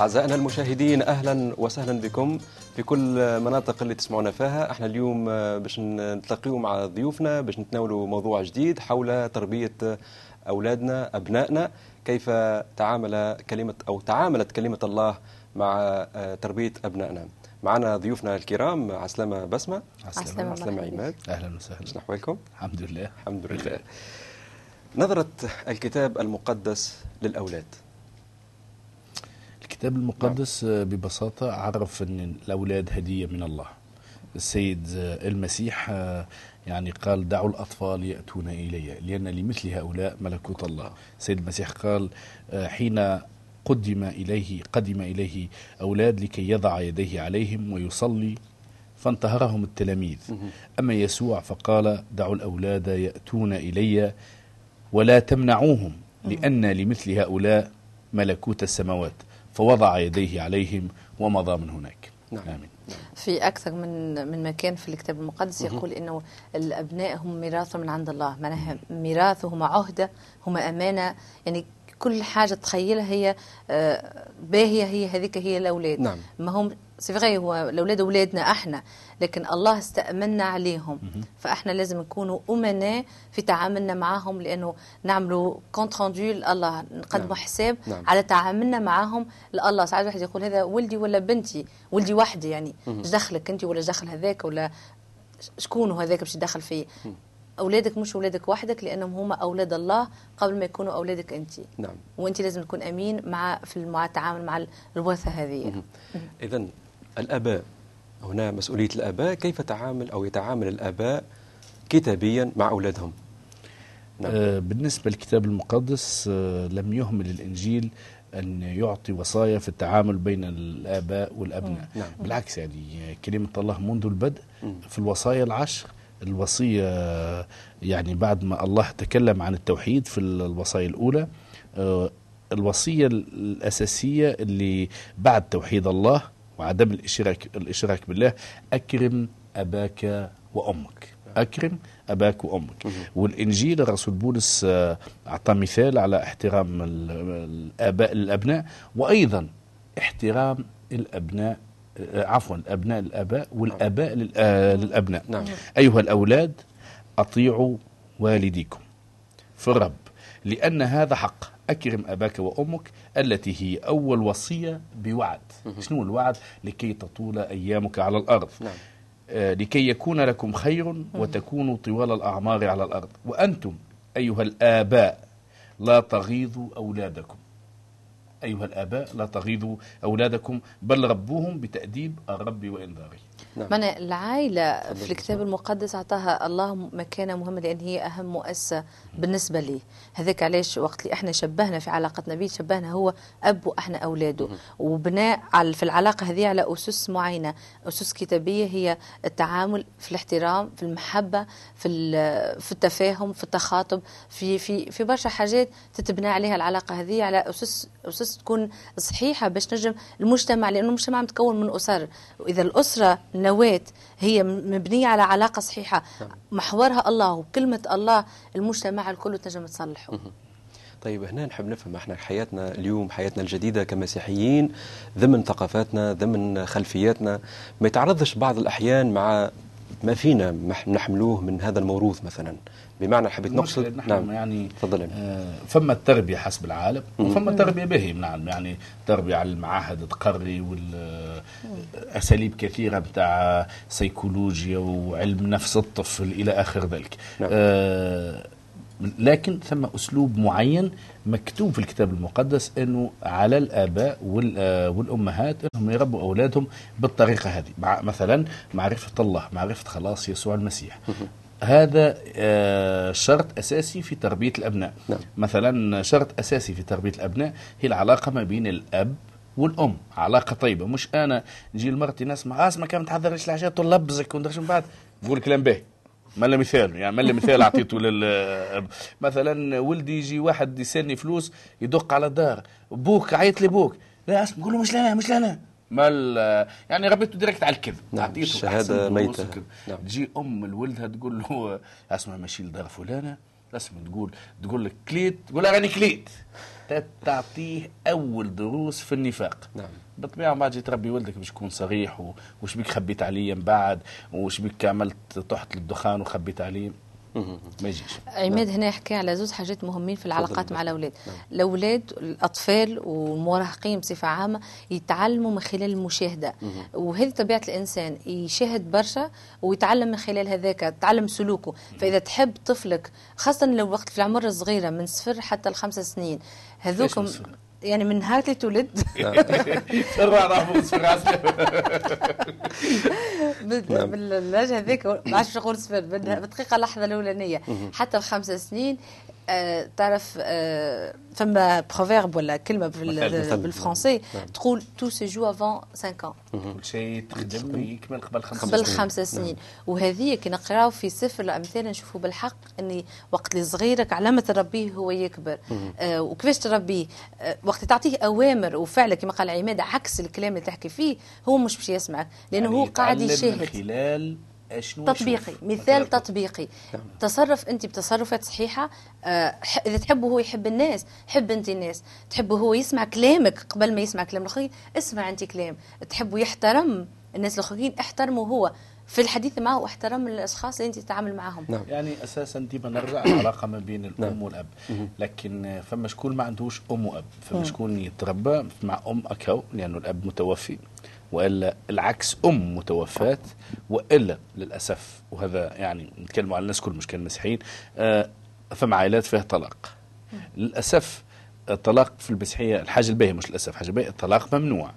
أعزائنا المشاهدين أهلا وسهلا بكم في كل مناطق اللي تسمعونا فيها. إحنا اليوم باش نتلاقيو مع ضيوفنا باش نتناولوا موضوع جديد حول تربية أولادنا أبنائنا. كيف تعامل كلمة أو تعاملت كلمة الله مع تربية أبنائنا؟ معنا ضيوفنا الكرام عسلامة بسمة. عسلامة. عسلامة عماد. أهلا وسهلا. شنو أحوالكم؟ الحمد لله. الحمد لله. نظرة الكتاب المقدس للأولاد. الكتاب المقدس ببساطة عرف أن الأولاد هدية من الله. السيد المسيح يعني قال دعوا الأطفال يأتون إلي لأن لمثل هؤلاء ملكوت الله. السيد المسيح قال حين قدم إليه قدم إليه أولاد لكي يضع يديه عليهم ويصلي فانتهرهم التلاميذ. أما يسوع فقال دعوا الأولاد يأتون إلي ولا تمنعوهم لأن لمثل هؤلاء ملكوت السماوات. فوضع يديه عليهم ومضى من هناك. نعم. آمين. في أكثر من من مكان في الكتاب المقدس يقول إنه الأبناء هم ميراث من عند الله. معناها ميراث هما عهدة هما أمانة. يعني كل حاجة تخيلها هي آه، باهية هي هذيك هي الأولاد. نعم. ما هم c'est vrai هو الأولاد أولادنا إحنا لكن الله استأمنا عليهم. فاحنا لازم نكونوا أمناء في تعاملنا معهم لأنه نعملوا compte rendu لله نقدموا نعم. حساب نعم. على تعاملنا معهم لله. ساعات واحد يقول هذا ولدي ولا بنتي؟ ولدي وحدي يعني. إيش دخلك انت ولا دخل هذاك ولا شكون هذاك باش يدخل فيه أولادك مش أولادك وحدك لأنهم هما أولاد الله قبل ما يكونوا أولادك انت. نعم. وانت لازم تكون أمين مع في مع التعامل مع الورثه هذه. إذا الآباء. هنا مسؤولية الآباء كيف تعامل أو يتعامل الآباء كتابيا مع أولادهم؟ نعم. آه، بالنسبة للكتاب المقدس آه، لم يهمل الإنجيل أن يعطي وصايا في التعامل بين الآباء والأبناء. نعم. بالعكس يعني كلمة الله منذ البدء في الوصايا العشر الوصية يعني بعد ما الله تكلم عن التوحيد في الوصايا الأولى آه، الوصية الأساسية اللي بعد توحيد الله وعدم الإشراك, الإشراك بالله أكرم أباك وأمك. أكرم أباك وأمك. والإنجيل الرسول بولس آه، أعطى مثال على احترام ال- الآباء للأبناء وأيضا احترام الأبناء آه، عفوا الأبناء للآباء والآباء لل- آه، للأبناء. نعم. أيها الأولاد أطيعوا والديكم في الرب لأن هذا حق. أكرم أباك وأمك التي هي أول وصية بوعد. شنو الوعد؟ لكي تطول أيامك على الأرض. نعم. آه، لكي يكون لكم خير وتكونوا طوال الأعمار على الأرض. وأنتم أيها الآباء لا تغيظوا أولادكم. أيها الآباء لا تغيظوا أولادكم بل ربوهم بتأديب الرب وإنذاره. نعم. معنى العائلة في الكتاب المقدس أعطاها الله مكانة مهمة لأن هي أهم مؤسسة بالنسبة لي. هذاك علاش وقت اللي إحنا شبهنا في علاقتنا به شبهنا هو أب وإحنا أولاده. وبناء في العلاقة هذه على أسس معينة. أسس كتابية هي التعامل في الاحترام في المحبة في في التفاهم في التخاطب في في في برشا حاجات تتبنى عليها العلاقة هذه على أسس أسس تكون صحيحة باش نجم المجتمع لأنه المجتمع متكون من أسر. وإذا الأسرة نواة هي مبنية على علاقة صحيحة. محورها الله وكلمة الله المجتمع الكل تنجم تصلحه. طيب هنا نحب نفهم إحنا حياتنا اليوم حياتنا الجديدة كمسيحيين ضمن ثقافاتنا ضمن خلفياتنا ما يتعرضش بعض الأحيان مع ما فينا نحملوه من هذا الموروث مثلا. بمعنى حبيت المشكلة نقصد؟ نحن يعني تفضل آه، فما التربية حسب العالم وفما التربية به نعم يعني تربية على المعاهد التقري والأساليب كثيرة بتاع سيكولوجيا وعلم نفس الطفل إلى آخر ذلك. نعم. آه، لكن ثم أسلوب معين مكتوب في الكتاب المقدس أنه على الآباء وال- آه، والأمهات أنهم يربوا أولادهم بالطريقة هذه مع مثلا معرفة الله معرفة خلاص يسوع المسيح. هذا آه، شرط أساسي في تربية الأبناء. نعم. مثلا شرط أساسي في تربية الأبناء هي العلاقة ما بين الأب والأم. علاقة طيبة. مش أنا نجي لمرتي نسمع اسمع كم تحضرش العشاء تقول لبزك وندرش من بعد. نقول كلام باهي ملا مثال يعني ملا مثال أعطيته لل مثلا ولدي يجي واحد يسألني فلوس يدق على الدار. بوك عيط لي بوك. لا اسمع نقول له مش لنا مش لنا. مال يعني ربيته direct على الكذب نعم، ميتة. وكذا. نعم. تجي أم الولد تقول له اسمع ماشي لدار فلانة لازم تقول تقول لك كليت تقول راني كليت تعطيه أول دروس في النفاق نعم. بالطبيعه ما تجي تربي ولدك باش يكون صريح وش بيك خبيت عليه من بعد وش بيك عملت تحت للدخان وخبيت عليه ما يجيش. عماد هنا حكى على زوج حاجات مهمين في العلاقات مع. الأولاد. نعم. الأولاد الأطفال والمراهقين بصفة عامة يتعلموا من خلال المشاهدة. وهذه طبيعة الإنسان يشاهد برشا ويتعلم من خلال هذاك تعلم سلوكه. فإذا تحب طفلك خاصة لو وقت في العمر الصغيرة من صفر حتى الخمس سنين هذوكم؟ يعني من نهار اللي تولد سرع رافوس في الراسل بال- باللهجه هذيك ما عادش نقول بالدقيقه اللحظة الأولانية. حتى الخمس سنين تعرف آه فما proverbe ولا كلمة مثل. بالفرنسي نعم. تقول tout se joue avant 5 ans كل شيء تخدم يكمل قبل خمس قبل سنين. خمس سنين. وهذه كي نقراو في سفر الأمثال نشوفوا بالحق إني وقت اللي صغيرك على ما تربيه هو يكبر. آه وكيفاش تربيه؟ آه وقت تعطيه أوامر وفعلا كما قال عماد عكس الكلام اللي تحكي فيه هو مش باش يسمعك لأنه يعني هو قاعد يتعلم من يشاهد خلال شنو تطبيقي. يشوف. مثال. تطبيقي. تصرف أنت بتصرفات صحيحة آه، إذا تحبه هو يحب الناس حب أنت الناس. تحبه هو يسمع كلامك قبل ما يسمع كلام الآخرين اسمع أنت كلام. تحبه يحترم الناس الآخرين احترمه هو. في الحديث معه احترم الأشخاص اللي أنت تتعامل معهم. نعم. يعني أساسا ديما نرجع العلاقه ما بين الأم نعم. والأب. لكن فما شكون ما عندوش أم وأب. فما شكون يتربى مع أم اكاو لأنه الأب متوفي. وإلا العكس أم متوفاة وإلا للأسف وهذا يعني نتكلموا على الناس كل مش كان مسيحيين آه فما عائلات فيها طلاق للأسف الطلاق في المسيحية الحاجة الباهية مش للأسف حاجة باهية الطلاق ممنوع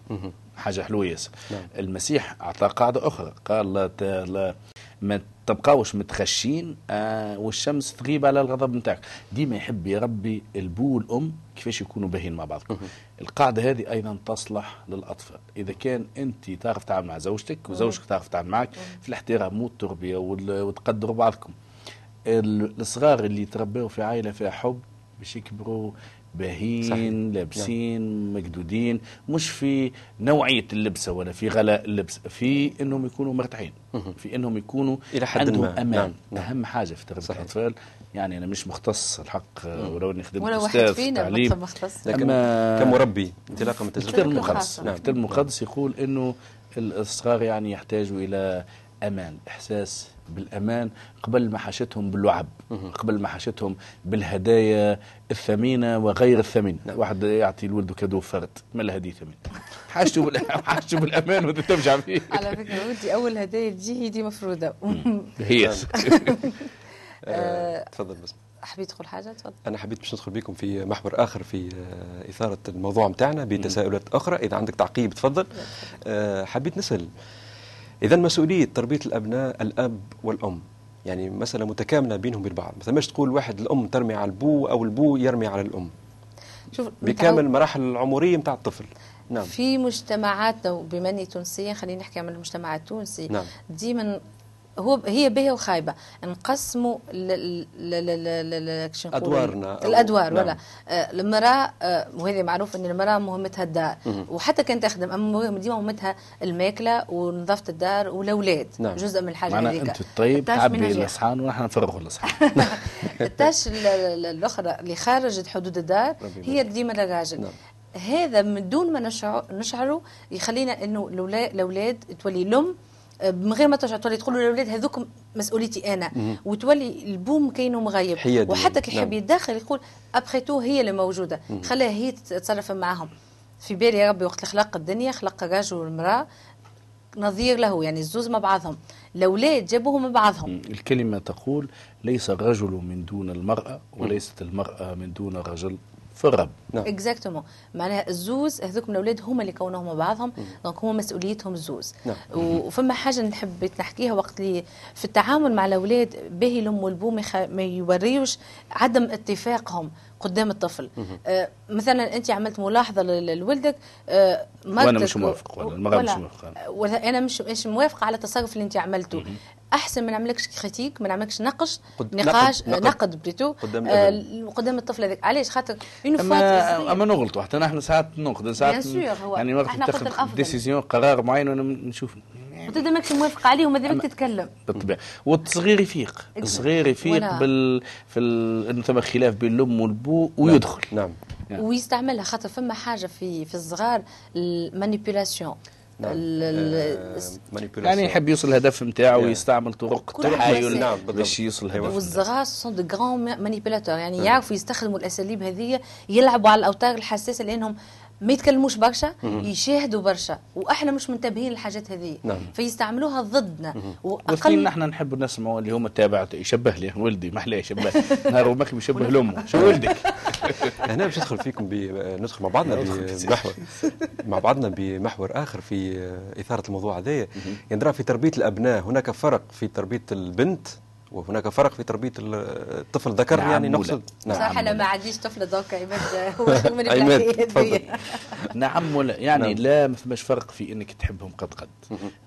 حاجة حلوة ياسر نعم. المسيح أعطى قاعدة أخرى قال لا. لا ما تبقاوش متخشين آه والشمس تغيب على الغضب نتاعك. ديما يحب يربي البو والام كيفاش يكونوا باهين مع بعض القاعدة هذه أيضا تصلح للأطفال. إذا كان أنت تعرف تعامل مع زوجتك وزوجتك تعرف تعامل معك في الاحترام والتربية وال- وتقدروا بعضكم. ال- الصغار اللي يتربوا في عائلة فيها حب باش يكبروا باهين صحيح. لابسين مقدودين مش في نوعية اللبسه ولا في غلاء اللبس في إنهم يكونوا مرتاحين في إنهم يكونوا إلى حد عندهم ما. أمان نعم، نعم. أهم حاجة في تربيه صحيح. الأطفال يعني أنا مش مختص الحق ولو إني خدمت ولا واحد أستاذ في فينا مختص لكن كمربي انطلاقا من الكتاب تجربتك المقدس. نعم. الكتاب المقدس يقول إنه الصغار يعني يحتاجوا إلى أمان إحساس بالأمان قبل ما حاشتهم باللعب قبل ما حاشتهم بالهدايا الثمينة وغير الثمينة. واحد يعطي لولده كادو فرد ما الهديه ثمينة. حاجته بال- حاجته بالأمان وأنت ترجع فيه. على فكرة ودي أول هدايا تجي دي مفروضة. هي. آه، تفضل بس. حبيت تقول حاجة؟ تفضل. أنا حبيت باش ندخل بكم في محور آخر في آه، إثارة الموضوع نتاعنا بتساؤلات أخرى. إذا عندك تعقيب تفضل. آه، حبيت نسأل اذا مسؤولية تربية الأبناء الأب والأم يعني مسألة متكاملة بينهم وبين بعض. ما ثماش تقول واحد الأم ترمي على البو أو البو يرمي على الأم. شوف بكامل المراحل العمرية نتاع الطفل. نعم. في مجتمعاتنا وبما اني تونسية خليني نحكي عن المجتمع التونسي نعم. ديما هو هي باهيه وخايبه نقسموا أو- الأدوار نعم. ولا آه، المرأة آه، وهذه معروف إن المرأة مهمتها الدار. وحتى كان تخدم أما مهم- ديما مهمتها الماكلة ونظافة الدار والأولاد. نعم. جزء من الحاجة معنا هذيك. أنت الطيب تعبي. الأصحان ونحن نفرغوا الأصحان. التاش ال- ال- الأخرى اللي خارج حدود الدار هي ديما الراجل نعم. هذا من دون ما نشعر نشعره يخلينا إنه الأولاد تولي الام آه، من غير ما ترجع تولي تقول للاولاد هذوك مسؤوليتي أنا. وتولي البوم كاينة مغيب. حيادي وحتى كي نعم. يحب يتدخل يقول après tout هي اللي موجودة. خليها هي تتصرف معاهم. في بالي يا ربي وقت اللي خلق الدنيا خلق الرجل والمرأة نظير له يعني الزوز مع بعضهم. الأولاد جابوهم مع بعضهم. الكلمة تقول ليس الرجل من دون المرأة وليست المرأة من دون الرجل في الرب. نعم. exactement معناها الزوز هذوك من الأولاد هما اللي كونوهم مع بعضهم donc هما مسؤوليتهم الزوز نعم. وفما حاجة نحب نحكيها وقت اللي في التعامل مع الأولاد باهي الأم والبو ما يخ- ما يوريوش عدم اتفاقهم قدام الطفل. آه مثلا أنت عملت ملاحظة لولدك آه مرتك مش موافق ولا مش موافقة. ولا أنا مش مش موافقة على التصرف اللي أنت عملته. أحسن ما نعملكش critique ما نعملكش نقش قد- نقاش نقد- نقد, plutôt. قدام آه. قدام الطفل هذاك. علاش؟ خاطر اون اما أما نغلطوا حتى نحن ساعات نقد ساعات يعني وقت الأفضل. décision قرار معين وأنا نشوف. وتبدا ماكش موافق عليه وماذا بك تتكلم. بالطبيعة. والصغير يفيق. الصغير يفيق. بال في ال... انه ثم خلاف بين الأم والبو ويدخل. نعم. نعم. ويستعملها خاطر فما حاجة في في الصغار ال manipulation نعم. ال- آه،. يعني يحب يوصل الهدف نتاعو Yeah. ويستعمل طرق التحايل. نعم، بالضبط. باش يوصل. الهدف والصغار sont de grands manipulateurs يعني يعرفوا يستخدموا الأساليب هذه يلعبوا على الأوتار الحساسة لأنهم ما يتكلموش برشا يشاهدوا برشا. وإحنا مش منتبهين للحاجات هذه. نعم. فيستعملوها ضدنا. واقل نحن نحب الناس المو- اللي هم تابع يشبه لي. ولدي ما احلاه يشبه. نهار وماك يشبه لأمه. شو ولدك؟ هنا باش ندخل فيكم. ندخل مع بعضنا بمحور مع بعضنا بمحور آخر في إثارة الموضوع هذايا. يندرى في تربية الأبناء هناك فرق في تربية البنت وهناك فرق في تربية الطفل ذكر نعم يعني. نقصد صراحة أنا ما عنديش طفله دوكا عماد. هو من عماد،. نعم ولا يعني نعم. لا ما فماش فرق في إنك تحبهم قد قد.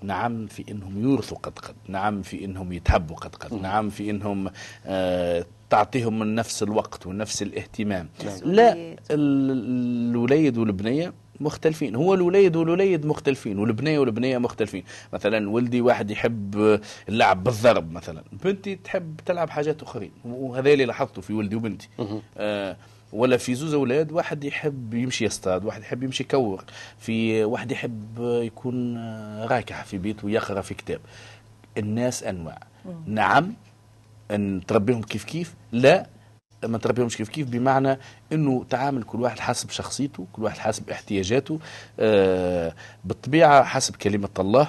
نعم في إنهم يورثوا قد قد. نعم في إنهم يتحبوا قد قد. نعم في إنهم آه تعطيهم من نفس الوقت ونفس الاهتمام. لا ال- الوليد والبنية مختلفين. هو الوليد والوليد مختلفين والبنية والبنية مختلفين. مثلا ولدي واحد يحب اللعب بالضرب مثلا بنتي تحب تلعب حاجات أخرين وهذا اللي لاحظته في ولدي وبنتي. آه ولا في زوز أولاد واحد يحب يمشي يصطاد واحد يحب يمشي يكور في واحد يحب يكون راكع في بيته ويقرأ في كتاب. الناس أنواع. نعم أن تربيهم كيف كيف لا ما تربيهمش كيف كيف بمعنى إنه تعامل كل واحد حسب شخصيته كل واحد حسب احتياجاته آه بالطبيعة حسب كلمة الله.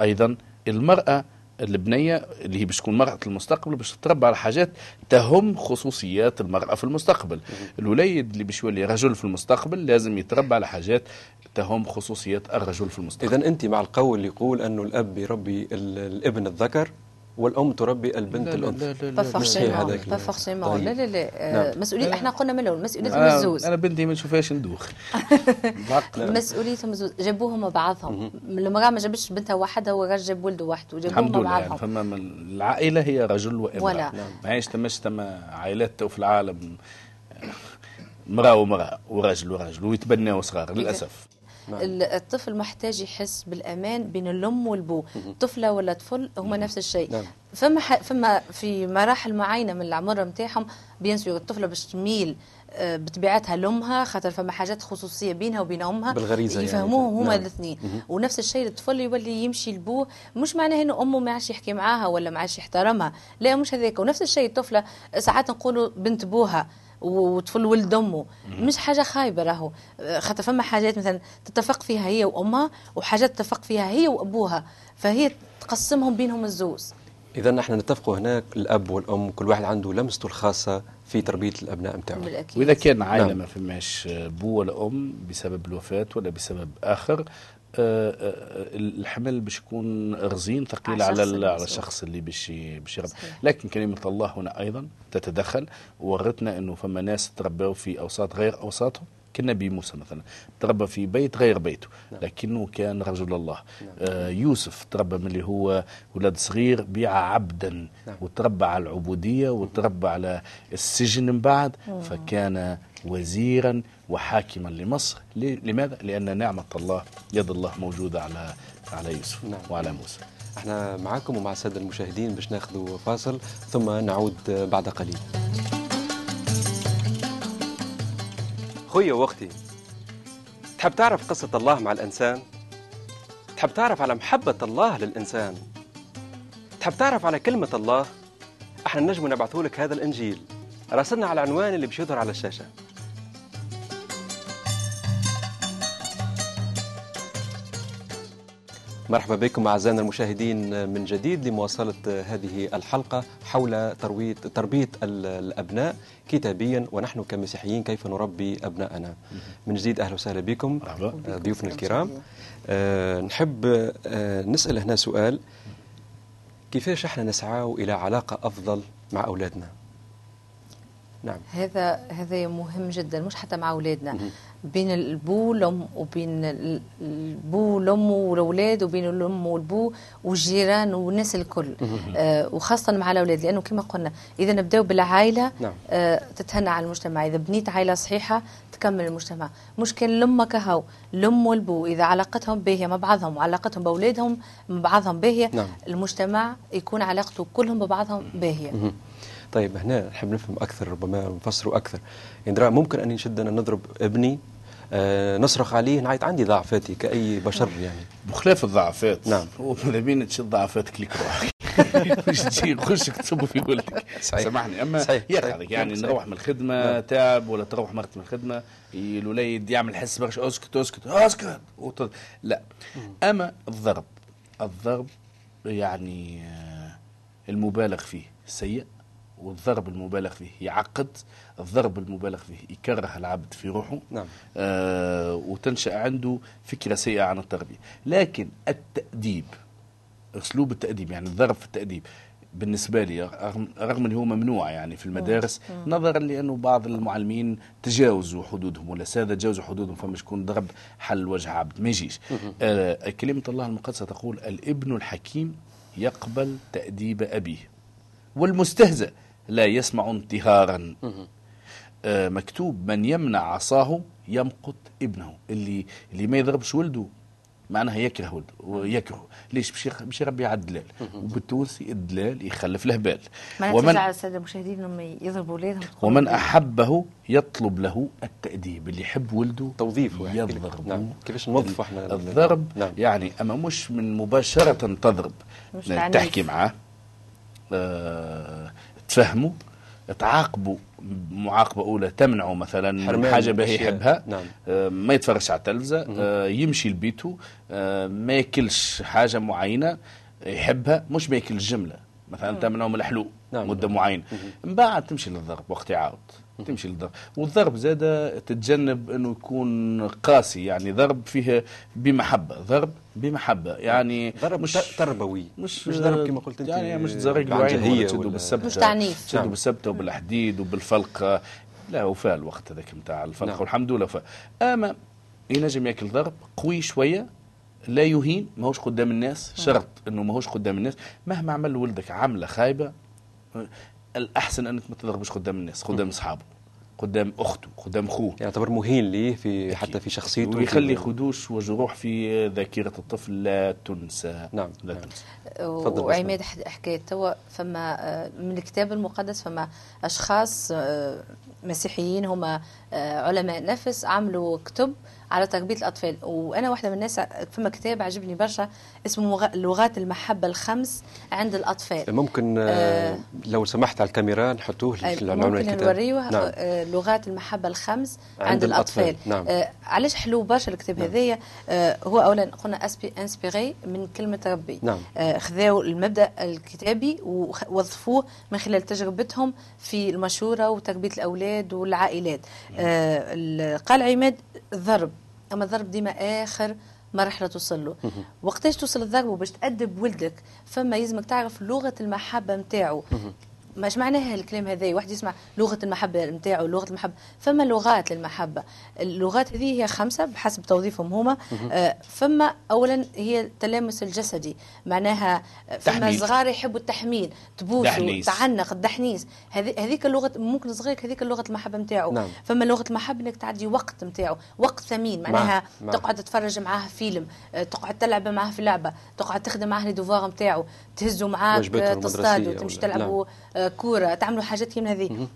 أيضا المرأة البنية اللي هي باش تكون مرأة المستقبل باش تتربى على حاجات تهم خصوصيات المرأة في المستقبل. الوليد اللي باش يولي رجل في المستقبل لازم يتربى على حاجات تهم خصوصيات الرجل في المستقبل. اذا أنت مع القول اللي يقول انه الأب يربي ال- الابن الذكر والأم تربي البنت الانثى pas forcément pas forcément طيب. لا لا لا. آه، نعم. مسؤولية إحنا قلنا من الأول مسؤوليتهم أنا, الزوز أنا بنتي ما نشوفهاش ندوخ. بعقل. مسؤوليتهم الزوز جابوهم مع بعضهم المرأة ما جابتش بنتها وحدها والراجل جاب ولده وحده الحمد وجابوهم لله. مع يعني بعضهم فما من العائلة هي رجل وإمرأة. ولا. ما عادش تماش تما عائلات في العالم. مرأة ومرأة وراجل وراجل ويتبناوا صغار للأسف. ال- الطفل محتاج يحس بالأمان بين الأم والبو. طفلة ولا طفل هما نفس الشيء. نعم. فما ح... فما في مراحل معينة من العمر نتاعهم بيان الطفلة باش تميل آه، بطبيعتها لأمها خاطر فما حاجات خصوصية بينها وبين أمها بالغريزة يعني. يفهموهم هما نعم. الاثنين. ونفس الشيء الطفل يولي يمشي لبوه مش معناه إنه أمه ما عادش يحكي معاها ولا ما عادش يحترمها. لا مش هذاك. ونفس الشيء الطفلة ساعات نقولوا بنت بوها. وطفل ولد أمه. مش حاجة خايبة راهو. خاطر فما حاجات مثلا تتفق فيها هي وأمها وحاجات تتفق فيها هي وأبوها. فهي تقسمهم بينهم الزوز. اذا نحن نتفقوا هناك الأب والأم كل واحد عنده لمسته الخاصة في تربية الابناء نتاعو بالأكيد. وإذا كان عائلة نعم. ما فماش بو ولا أم بسبب الوفاة ولا بسبب آخر الحمل باش يكون رزين ثقيل على على الشخص على اللي باش باش صحيح. لكن كلمة الله هنا أيضا تتدخل. وورتنا إنه فما ناس تربوا في أوساط غير أوساطهم. كالنبي موسى مثلا. تربى في بيت غير بيته. لكنه كان رجل الله. آه يوسف تربى من اللي هو ولد صغير بيع عبدا. نعم. وتربى على العبودية. وتربى على السجن من بعد. فكان وزيرا وحاكما لمصر لماذا؟ لأن نعمة الله يد الله موجودة على على يوسف نعم. وعلى موسى إحنا معاكم ومع السادة المشاهدين باش ناخذوا فاصل ثم نعود بعد قليل خويا واختي تحب تعرف قصة الله مع الإنسان؟ تحب تعرف على محبة الله للإنسان؟ تحب تعرف على كلمة الله؟ إحنا نجم نبعثوا لك هذا الإنجيل راسلنا على العنوان اللي بيش يظهر على الشاشة مرحبا بكم أعزائنا المشاهدين من جديد لمواصلة هذه الحلقة حول تروية تربية ال- الأبناء كتابيا ونحن كمسيحيين كيف نربي أبناءنا. من جديد أهلا وسهلا بكم. آه، ضيوفنا الكرام. آه، نحب آه، نسأل هنا سؤال. كيفاش إحنا نسعى إلى علاقة أفضل مع أولادنا؟ نعم. هذا هذا مهم جدا مش حتى مع أولادنا. بين البو والأم وبين ال- البو والأم والأولاد وبين الأم والبو والجيران والناس الكل. آه وخاصة مع الأولاد لأنه كما قلنا إذا نبداو بالعائلة نعم. آه تتهنى على المجتمع. إذا بنيت عائلة صحيحة تكمل المجتمع. مش كان لما كهو الأم والبو. إذا علاقتهم باهية مع بعضهم وعلاقتهم بأولادهم مع بعضهم باهية نعم. المجتمع يكون علاقته كلهم ببعضهم باهية. طيب هنا نحب نفهم أكثر ربما نفسروا أكثر يعني درا ممكن أن يشد أنا نضرب ابني آه نصرخ عليه نعيط عندي ضعفاتي كأي بشر يعني بخلاف الضعفات نعم. هو ماذا بين تشد ضعفاتك ليك روحك مش تجي يخشك تصب في ولدك. سامحني أما صحيح. يقعدك. يعني. نروح من الخدمة نعم. تعب ولا تروح مرت من الخدمة الوليد يعمل حس برشا أسكت أسكت أسكت وت... لا أما الضرب الضرب يعني آه، المبالغ فيه سيء والضرب المبالغ فيه يعقد الضرب المبالغ فيه يكره العبد في روحه. نعم. آه وتنشأ عنده فكرة سيئة عن التربية. لكن التأديب أسلوب التأديب يعني الضرب في التأديب بالنسبة لي رغم, رغم أنه هو ممنوع يعني في المدارس نظرا لأنه بعض المعلمين تجاوزوا حدودهم ولا سادة تجاوزوا حدودهم فمش يكون ضرب حل وجه عبد ما يجيش. آه كلمة الله المقدسة تقول الابن الحكيم يقبل تأديب أبيه والمستهزئ لا يسمع انتهارا. آه، مكتوب من يمنع عصاه يمقت ابنه. اللي اللي ما يضربش ولده معناها يكره ولده ويكره. ليش؟ باش باش يربي على الدلال. وبالتونسي الدلال يخلف له بال. ما ومن ترجع السادة المشاهدين إنهم يضربوا اولادهم تقول ومن لهم أحبه يطلب له التأديب. اللي يحب ولده توظيف. يضرب نعم. كيفاش نوظفوا إحنا؟ الضرب نعم. يعني أما مش من مباشرة تضرب. مش تعنيف. تحكي معاه. آه، تفهمه تعاقبه معاقبة أولى تمنعه مثلا حاجة باهي أشياء. يحبها. نعم. آه، ما يتفرجش على التلفزة. آه، يمشي لبيته. آه، ما ياكلش حاجة معينة يحبها مش ما ياكل الجملة. مثلا تمنعه من الحلو نعم. مدة معينة. من بعد تمشي للضرب وقت يعاود. تمشي للضرب. والضرب زاد تتجنب أنه يكون قاسي يعني ضرب فيه بمحبة ضرب بمحبة يعني ضرب مش تربوي. مش مش ضرب كما قلت أنت يعني مش تزرق له عين بعنجهية ولا تشدوا بالسبتة. مش تعنيف. تشدوا نعم. بالسبتة وبالحديد وبالفلقة. لا وفاء الوقت هذاك نتاع الفلقة نعم. والحمد لله وفاء. أما ينجم ياكل ضرب قوي شوية لا يهين ماهوش قدام الناس شرط أنه ماهوش قدام الناس. مهما عمل ولدك عملة خايبة الأحسن أنك ما تضربش قدام الناس قدام اصحابه قدام أخته قدام اخوه يعني يعتبر مهين ليه في حتى في شخصيته ويخلي خدوش وجروح في ذاكرة الطفل لا تنسى. نعم، لا نعم. تنسى. تفضل وعماد حكاية توا فما آه، من الكتاب المقدس فما أشخاص آه، مسيحيين هما آه، علماء نفس عملوا كتب على تربيه الأطفال. وأنا واحدة من الناس فما كتاب عجبني برشا اسمه لغات المحبة الخمس عند الأطفال. ممكن آه لو سمحت على الكاميرا نحطوه أي، في عنوان ممكن الكتاب. نوريوه نعم. آه، لغات المحبة الخمس عند عند, الأطفال، الأطفال, نعم. آه علاش حلو برشا الكتاب هذايا؟ آه هو أولا قلنا إنسبيري من كلمة ربي. نعم. آه خذاو المبدأ الكتابي ووظفوه من خلال تجربتهم في المشورة وتربية الأولاد والعائلات. آه ال- قال عماد الضرب أما الضرب ديما آخر مرحلة توصل له وقتاش توصل الضرب وباش تأدب ولدك فما يلزمك تعرف لغة المحبة نتاعو. مش معناها الكلام هذا. واحد يسمع لغة المحبة نتاعو لغة المحبة. فما لغات للمحبة. اللغات هذه هي خمسة بحسب توظيفهم هما. آه فما اولا هي التلامس الجسدي. معناها آه، فما. صغار يحبوا التحميل دحنيس. تعنق الدحنيس. هذيك اللغة ممكن صغيرك هذيك لغه المحبة نتاعو. نعم. فما لغة المحبة إنك تعدي وقت نتاعو. وقت ثمين. معناها مع- تقعد تتفرج معاه فيلم آه، تقعد تلعب معاه في لعبة تقعد تخدم معاه لي دوفوار نتاعو. تهزوا معاك تصطادوا تمشي ولا- تلعبوا آه، كورة تعملوا حاجات كيما هذه.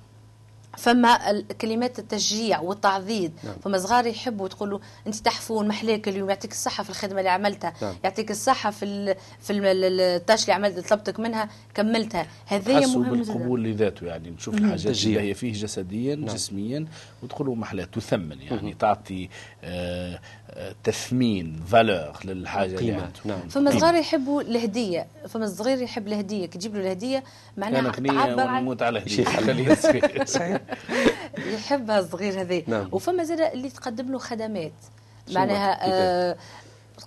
فما كلمات التشجيع والتعضيد نعم. فما صغار يحبوا تقولوا انت تحفون محلاك اليوم يعطيك الصحة في الخدمة اللي عملتها نعم. يعطيك الصحة في ال في ال- ال- التاش اللي عملت طلبتك منها كملتها هذه حسوا مهم جدا بالقبول لذاته يعني نشوف الحاجات تشجيع. اللي هي فيه جسديا نعم. جسميا وتقولوا محلاه تثمن يعني تعطي آه آه تثمين فالور للحاجة اللي قيمة عنده نعم فما. صغار يحبوا الهدية فما صغير يحب الهدية كي تجيب له الهدية معناها تعبر عن على شيخ. هديه خليه يصير. صحيح يحبها الصغير هذا نعم. وفما زاد اللي تقدم له خدمات معناها؟ آه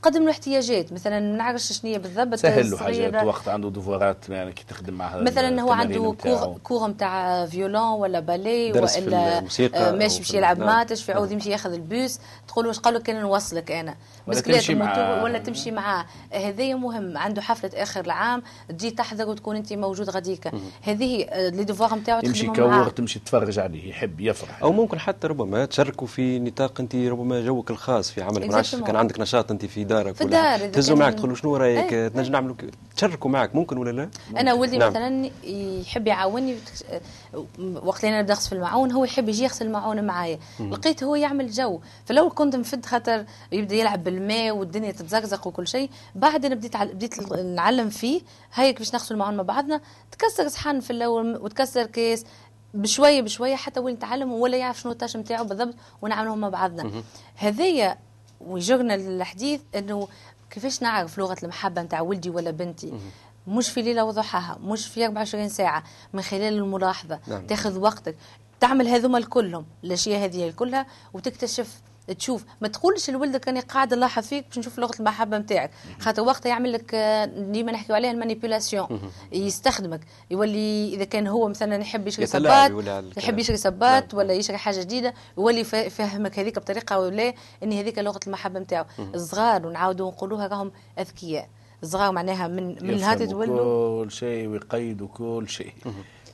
تقدم له احتياجات مثلا ما نعرفش شنو هي بالضبط سهل له. حاجات وقت عنده devoir ات يعني كي تخدم معها مثلا هو عنده. cours cours نتاع violon ولا بالي درس في ولا آه، ماشي باش يلعب نعم. ماتش في عاود يمشي ياخذ البوس تقول واش قالوا كان نوصلك أنا ولا تمشي معاه. ولا تمشي معاه هذايا مهم عنده حفلة آخر العام تجي تحضر وتكون أنت موجود غاديكا هذه آه، les devoirs نتاعو معاه cours تمشي تتفرج عليه يحب يفرح أو ممكن حتى ربما تشاركوا في نطاق أنت ربما جوك الخاص في عملك. كان عندك نشاط أنت في دارك في الدار، تهزوا معك تقولوا شنو رأيك؟ إيه. تنجم نعملوا تشاركوا معك ممكن ولا لا؟ أنا ولدي نعم. مثلا يحب يعاوني وقت اللي أنا نبدا أغسل في المعون هو يحب يجي يغسل المعون معايا. لقيت هو يعمل جو. فلو كنت مفد خاطر يبدأ يلعب بالماء والدنيا تتزقزق وكل شيء بعد أنا بديت بديت نعلم فيه هيك باش نغسل المعون مع بعضنا. تكسر صحن في الأول وتكسر كيس بشوية بشوية حتى وين يتعلم ولا يعرف شنو ال tâche نتاعو بالضبط ونعملهم مع بعضنا. هذيا ويجرنا للحديث إنه كيفاش نعرف لغة المحبة نتاع ولدي ولا بنتي؟ مش في ليلة وضحاها مش في 24 ساعة من خلال الملاحظة. نعم. تاخذ وقتك. تعمل هذوما الكلهم. الاشياء هذه كلها وتكتشف تشوف. ما تقولش لولدك أني قاعد نلاحظ فيك باش نشوف لغة المحبة نتاعك خاطر وقتها يعمل لك ديما نحكيو عليها المانيبيولاسيون. يستخدمك. يولي إذا كان هو مثلا يحب يشري صبات. يحب يشري صبات نعم. ولا يشري حاجة جديدة يولي يفهمك هذيك بطريقة ولا إن هذيك لغة المحبة نتاعو الصغار ونعاودوا نقولوها راهم أذكياء. الصغار معناها من من هذا يفهموا تولوا. كل شيء ويقيدوا كل شيء.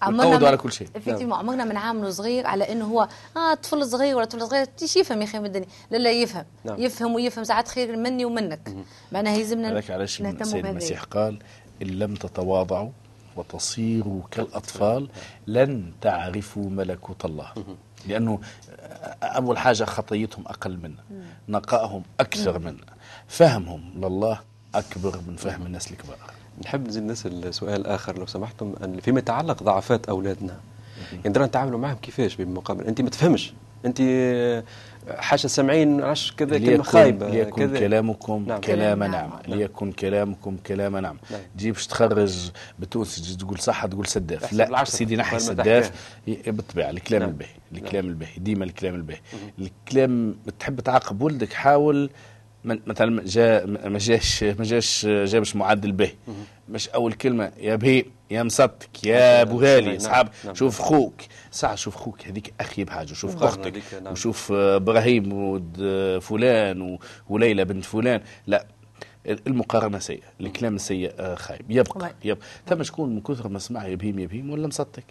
عمرنا على كل شيء. افكتيفمون عمرنا ما نعاملوا صغير على إنه هو آه طفل صغير ولا طفل صغير تيش يفهم يا أخي من الدنيا. لا لا يفهم. نعم. يفهم ويفهم ساعات خير مني ومنك. معناها يلزمنا هذاك علاش السيد. المسيح قال إن لم تتواضعوا وتصيروا كالأطفال لن تعرفوا ملكوت الله. لأنه أول حاجة خطيتهم أقل منا. نقائهم أكثر منا. فهمهم لله أكبر من فهم الناس الكبار. نحب نزيد نسأل سؤال آخر لو سمحتم أن فيما يتعلق ضعفات أولادنا. يعني نتعاملوا معهم كيفاش بالمقابل؟ أنت ما تفهمش. أنت حاجة سامعين عش كذا كلمة خايبة ليكن كذا كلامكم نعم. كلام كلام نعم. نعم. ليكن كلامكم كلام نعم نعم. تجي باش تخرج بتونسي تجي تقول صح تقول سداف. لا. سيدي نحي سداف بالطبيعة الكلام نعم. الباهي الكلام الباهي ديما الكلام الباهي. الكلام تحب تعاقب ولدك حاول مثلا جا ما جاش ما جاش جابش معدل به. مش أول كلمة يا بهي يا مصدك يا أبو غالي نعم. اصحاب نعم. شوف خوك. ساعة شوف خوك. هذيك أخي بحاجه شوف أختك نعم. وشوف آه، إبراهيم ود آه، فلان وليلى بنت فلان. لا المقارنة سيئة الكلام السيء آه، خايب. يبقى. يبقى. ثم شكون من كثر ما سمع يبهيم يبهيم ولا مصدق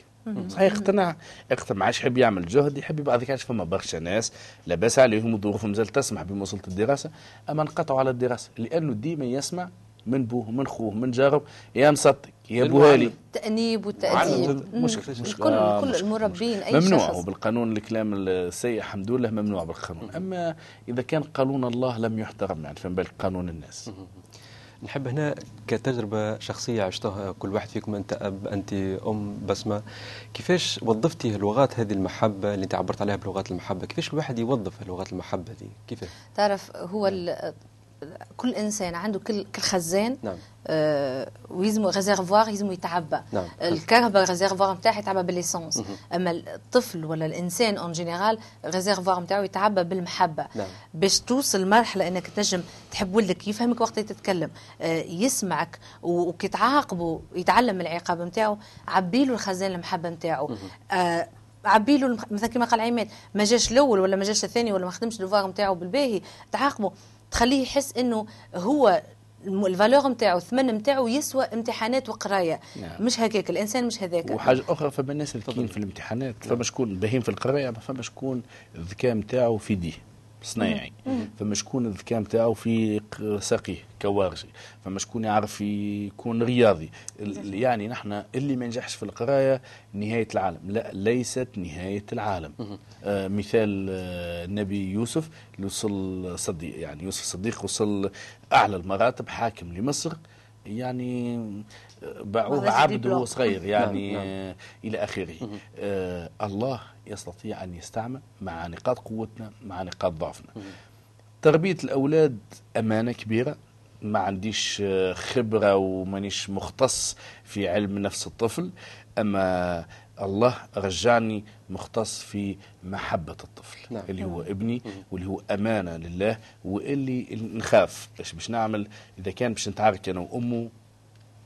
صحيح اقتنع اقتنع. ما عادش يحب يعمل جهد يحب يبقى ذيك فما برشا ناس لاباس عليهم ظروفهم زال تسمح بما وصلت الدراسة أما انقطعوا على الدراسة. لأنه ديما يسمع من بوه من خوه من جاره يا مصدق يا ابو هالي التأنيب والتأديب زاد مشكلة. آه، كل مشكلة. المربين أي ممنوع شخص. وبالقانون الكلام السيء الحمد لله ممنوع بالقانون. أما إذا كان قانون الله لم يحترم يعني فما بالك قانون الناس. نحب هنا كتجربة شخصية عشتها كل واحد فيكم أنت أب أنت أم بسمة. كيفاش وظفتي لغات هذه المحبة اللي أنت عبرت عليها بلغات المحبة؟ كيفاش الواحد يوظف لغات المحبة دي؟ كيفاش؟ تعرف هو ال- كل إنسان عنده كل كل خزان نعم. آه ويلزمو réservoir يلزمو يتعبى. نعم. الكرهبة réservoir نتاعها يتعبى بال l'essence أما الطفل ولا الإنسان en général réservoir نتاعو يتعبى بالمحبة. نعم. باش توصل مرحلة إنك تنجم تحب ولدك يفهمك وقت تتكلم. آه يسمعك وكي تعاقبه يتعلم العقاب نتاعو عبيله الخزان المحبة نتاعو آه عبيله المخ- مثلا كما قال عماد ما جاش الأول ولا ما جاش الثاني ولا ما خدمش الفوار نتاعو بالباهي تعاقبه تخليه يحس إنه هو الفالور نتاعو الثمن نتاعو يسوى امتحانات وقراية. نعم. مش هكاك الإنسان مش هذاك. وحاجة أخرى فما الناس الذكيين في الامتحانات. فما شكون باهين في القراية ما فما شكون الذكاء نتاعو في ديه صنايعي فما شكون الذكاء نتاعو في ساقيه كوارجي فما شكون يعرف يكون رياضي. يعني نحن اللي ما نجحش في القراية نهاية العالم. لا ليست نهاية العالم. آه مثال آه النبي يوسف اللي وصل صديق يعني يوسف الصديق وصل أعلى المراتب حاكم لمصر. يعني باعوه عبد صغير يعني نعم. إلى آخره. آه الله يستطيع أن يستعمل مع نقاط قوتنا مع نقاط ضعفنا. تربية الأولاد أمانة كبيرة. ما عنديش آه، خبرة ومانيش مختص في علم نفس الطفل. أما الله رجعني مختص في محبة الطفل نعم. اللي هو ابني واللي هو أمانة لله واللي نخاف. باش باش نعمل؟ إذا كان باش نتعارك أنا وأمه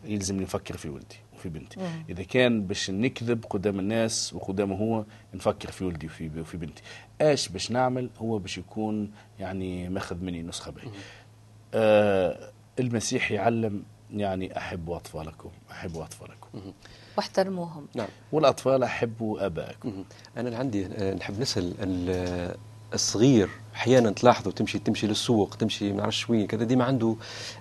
يلزمني نفكر في ولدي وفي بنتي. إذا كان باش نكذب قدام الناس وقدامه هو نفكر في ولدي وفي, وفي بنتي. إيش باش نعمل؟ هو باش يكون يعني ماخذ مني نسخة به آه المسيح يعلم يعني أحبوا أطفالكم أحبوا أطفالكم. واحترموهم. نعم. والأطفال أحبوا آبائكم مهم. أنا اللي عندي آه، نحب نسأل ال- الصغير أحيانا تلاحظوا تمشي تمشي للسوق تمشي ما نعرفش وين كذا ديما عنده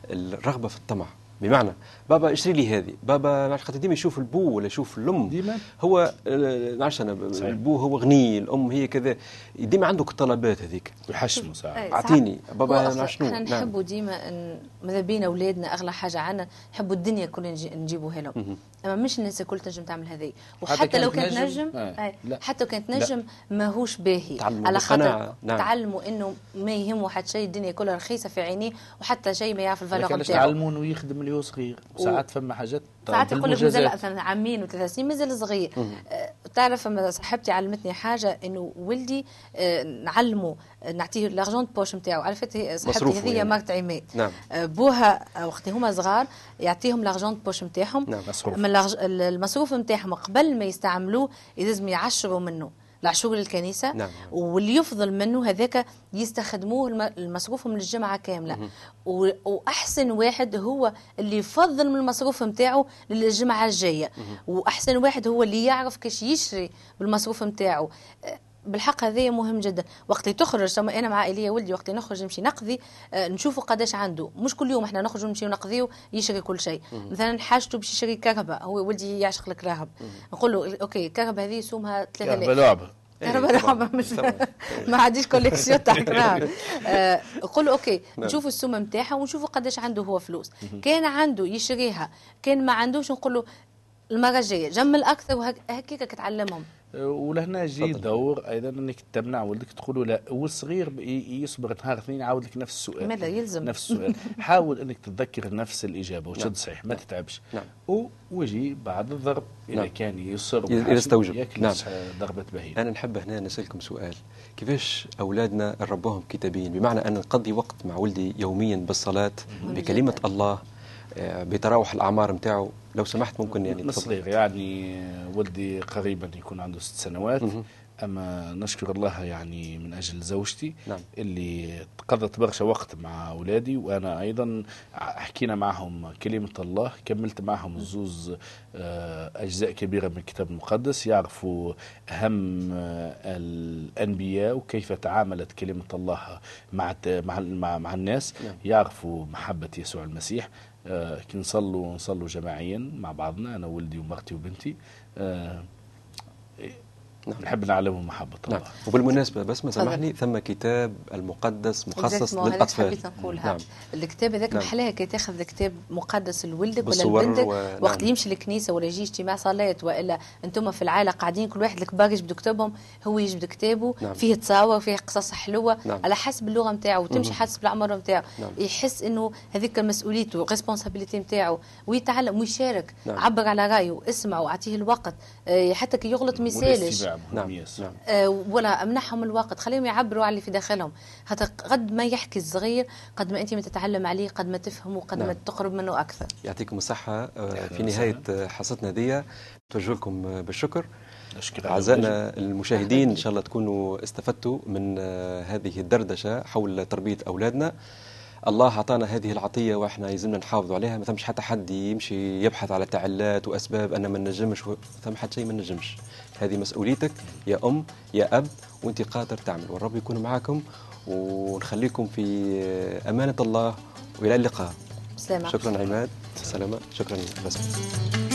الرغبة في الطمع. بمعنى بابا اشتري لي هذه بابا نعرفش خاطر ديما يشوف البو ولا يشوف الام ديما. هو آه، ما نعرفش أنا. البو هو غني الام هي كذا ديما عندك الطلبات هذيك ويحشموا ساعات. ساعات بابا أصلاً شنو؟ إحنا نعم. نحبوا ديما إن ماذا بينا اولادنا أغلى حاجة عنا نحبوا الدنيا كلها نجي نجيبوها لهم أما مش الناس الكل تنجم تعمل هذه وحتى لو كانت نجم؟ آه. حتى لو كانت. نجم ماهوش باهي تعلموا على خاطر. نعم. تعلموا إنه ما يهمه حتى شيء الدنيا كلها رخيصة في عينيه وحتى شيء ما يعرف ال valeur نتاعو تعلمون ويخدم اللي هو صغير وساعات فما حاجات ساعات يقول لك مازال عامين وثلاث سنين مازال صغير تعرف أما صاحبتي علمتني حاجة إنه ولدي آه، نعلمه آه، نعطيه l'argent de poche نتاعو عرفت صاحبتي هذه يعني. ماركت عماد نعم. آه، بوها وقت هما صغار يعطيهم l'argent de poche نتاعهم نعم، مصروف. من المصروف نتاعهم قبل ما يستعملوه لازم يعشروا منه العشور للكنيسه نعم. واللي يفضل منه هذاك يستخدموه الم- المصروف من الجمعة كاملة. و- وأحسن واحد هو اللي يفضل من المصروف نتاعو للجمعة الجاية. وأحسن واحد هو اللي يعرف كيش يشري بالمصروف نتاعو بالحق هذا مهم جدا. وقت اللي تخرج سما أنا مع ايليا ولدي وقت نخرج نمشي نقضي أه، نشوفوا قداش عنده. مش كل يوم إحنا نخرجوا نمشيو نقضيو يشري كل شيء. مثلا حاجته باش يشري كهرباء هو ولدي يعشق الكراهب نقول له أوكي الكهرباء هذه سومها 3000 لعبة. لعبة إيه،. بلعب مش. ما عنديش collection تاع كراهب آه، نقول له okay نعم. نشوفوا السومة نتاعها ونشوفوا قداش عنده هو فلوس. كان عنده يشريها كان ما عندوش نقول له المرة الجاية. جمل أكثر وهكاك تعلمهم ولهنا يجي تفضل. دور أيضا إنك تمنع ولدك تقول له لا والصغير بي- يصبر نهار اثنين يعاود لك نفس السؤال ماذا يلزم نفس السؤال حاول إنك تتذكر نفس الإجابة نعم. وشد صحيح ما تتعبش نعم. و- ويجي بعد الضرب إذا نعم. كان يصر إذا ويحاسب، استوجب. يأكل نعم. ضربة بهيم أنا نحب هنا نسألكم سؤال كيفاش أولادنا نربوهم كتابيين بمعنى أن نقضي وقت مع ولدي يوميا بالصلاة بكلمة. الله بتراوح الأعمار نتاعو لو سمحت ممكن يعني من تفضل. صغير يعني ولدي قريبا يكون عنده ست سنوات. أما نشكر الله يعني من أجل زوجتي نعم. اللي قضت برشا وقت مع أولادي وأنا أيضا حكينا معهم كلمة الله كملت معهم الزوز آه، أجزاء كبيرة من الكتاب المقدس يعرفوا أهم آه، الأنبياء وكيف تعاملت كلمة الله مع مع مع, مع الناس نعم. يعرفوا محبة يسوع المسيح آه، كي نصلوا نصلوا جماعيا مع بعضنا أنا ولدي ومرتي وبنتي نعم. نحب نعلمهم محبة الله نعم وبالمناسبة بس ما. سامحني ثم كتاب المقدس مخصص للأطفال حبيت نقولها نعم. الكتاب هذاك نعم. محلاها كي تاخذ كتاب مقدس لولدك ولا لبنتك و- وقت نعم. اللي يمشي للكنيسة ولا يجي اجتماع صلاة وإلا أنتم في العائلة قاعدين كل واحد الكبار يجبدوا كتابهم هو يجبد كتابه نعم. فيه تصاور فيه قصص حلوة نعم. على حسب اللغة نتاعو وتمشي حسب العمر نتاعو نعم. يحس إنه هذيك مسؤوليته responsabilité نتاعو ويتعلم ويشارك نعم. عبر على رأيه اسمعه أعطيه الوقت آه، حتى كي يغلط ما يسألش مهم نعم ياسر. نعم. آه، ولا أمنحهم الوقت خليهم يعبروا على اللي في داخلهم. حتى قد ما يحكي الصغير قد ما أنت ما تتعلم عليه قد ما تفهمه قد ما نعم. تقرب منه أكثر. يعطيكم الصحة آه، في نهاية آه، حصتنا دي. توجه لكم آه، بالشكر. أعزائنا المشاهدين إن شاء الله تكونوا استفدتوا من هذه الدردشة حول تربية أولادنا. الله أعطانا هذه العطية وإحنا يلزمنا نحافظوا عليها ما ثمش حتى حد يمشي يبحث على تعلات وأسباب أن ما نجمش ثم حتى شيء ما نجمش. هذه مسؤوليتك يا أم يا أب وأنت قادر تعمل. والرب يكون معكم ونخليكم في أمانة الله وإلى اللقاء. سلامة. شكرا عماد. سلامة. شكرا بسمة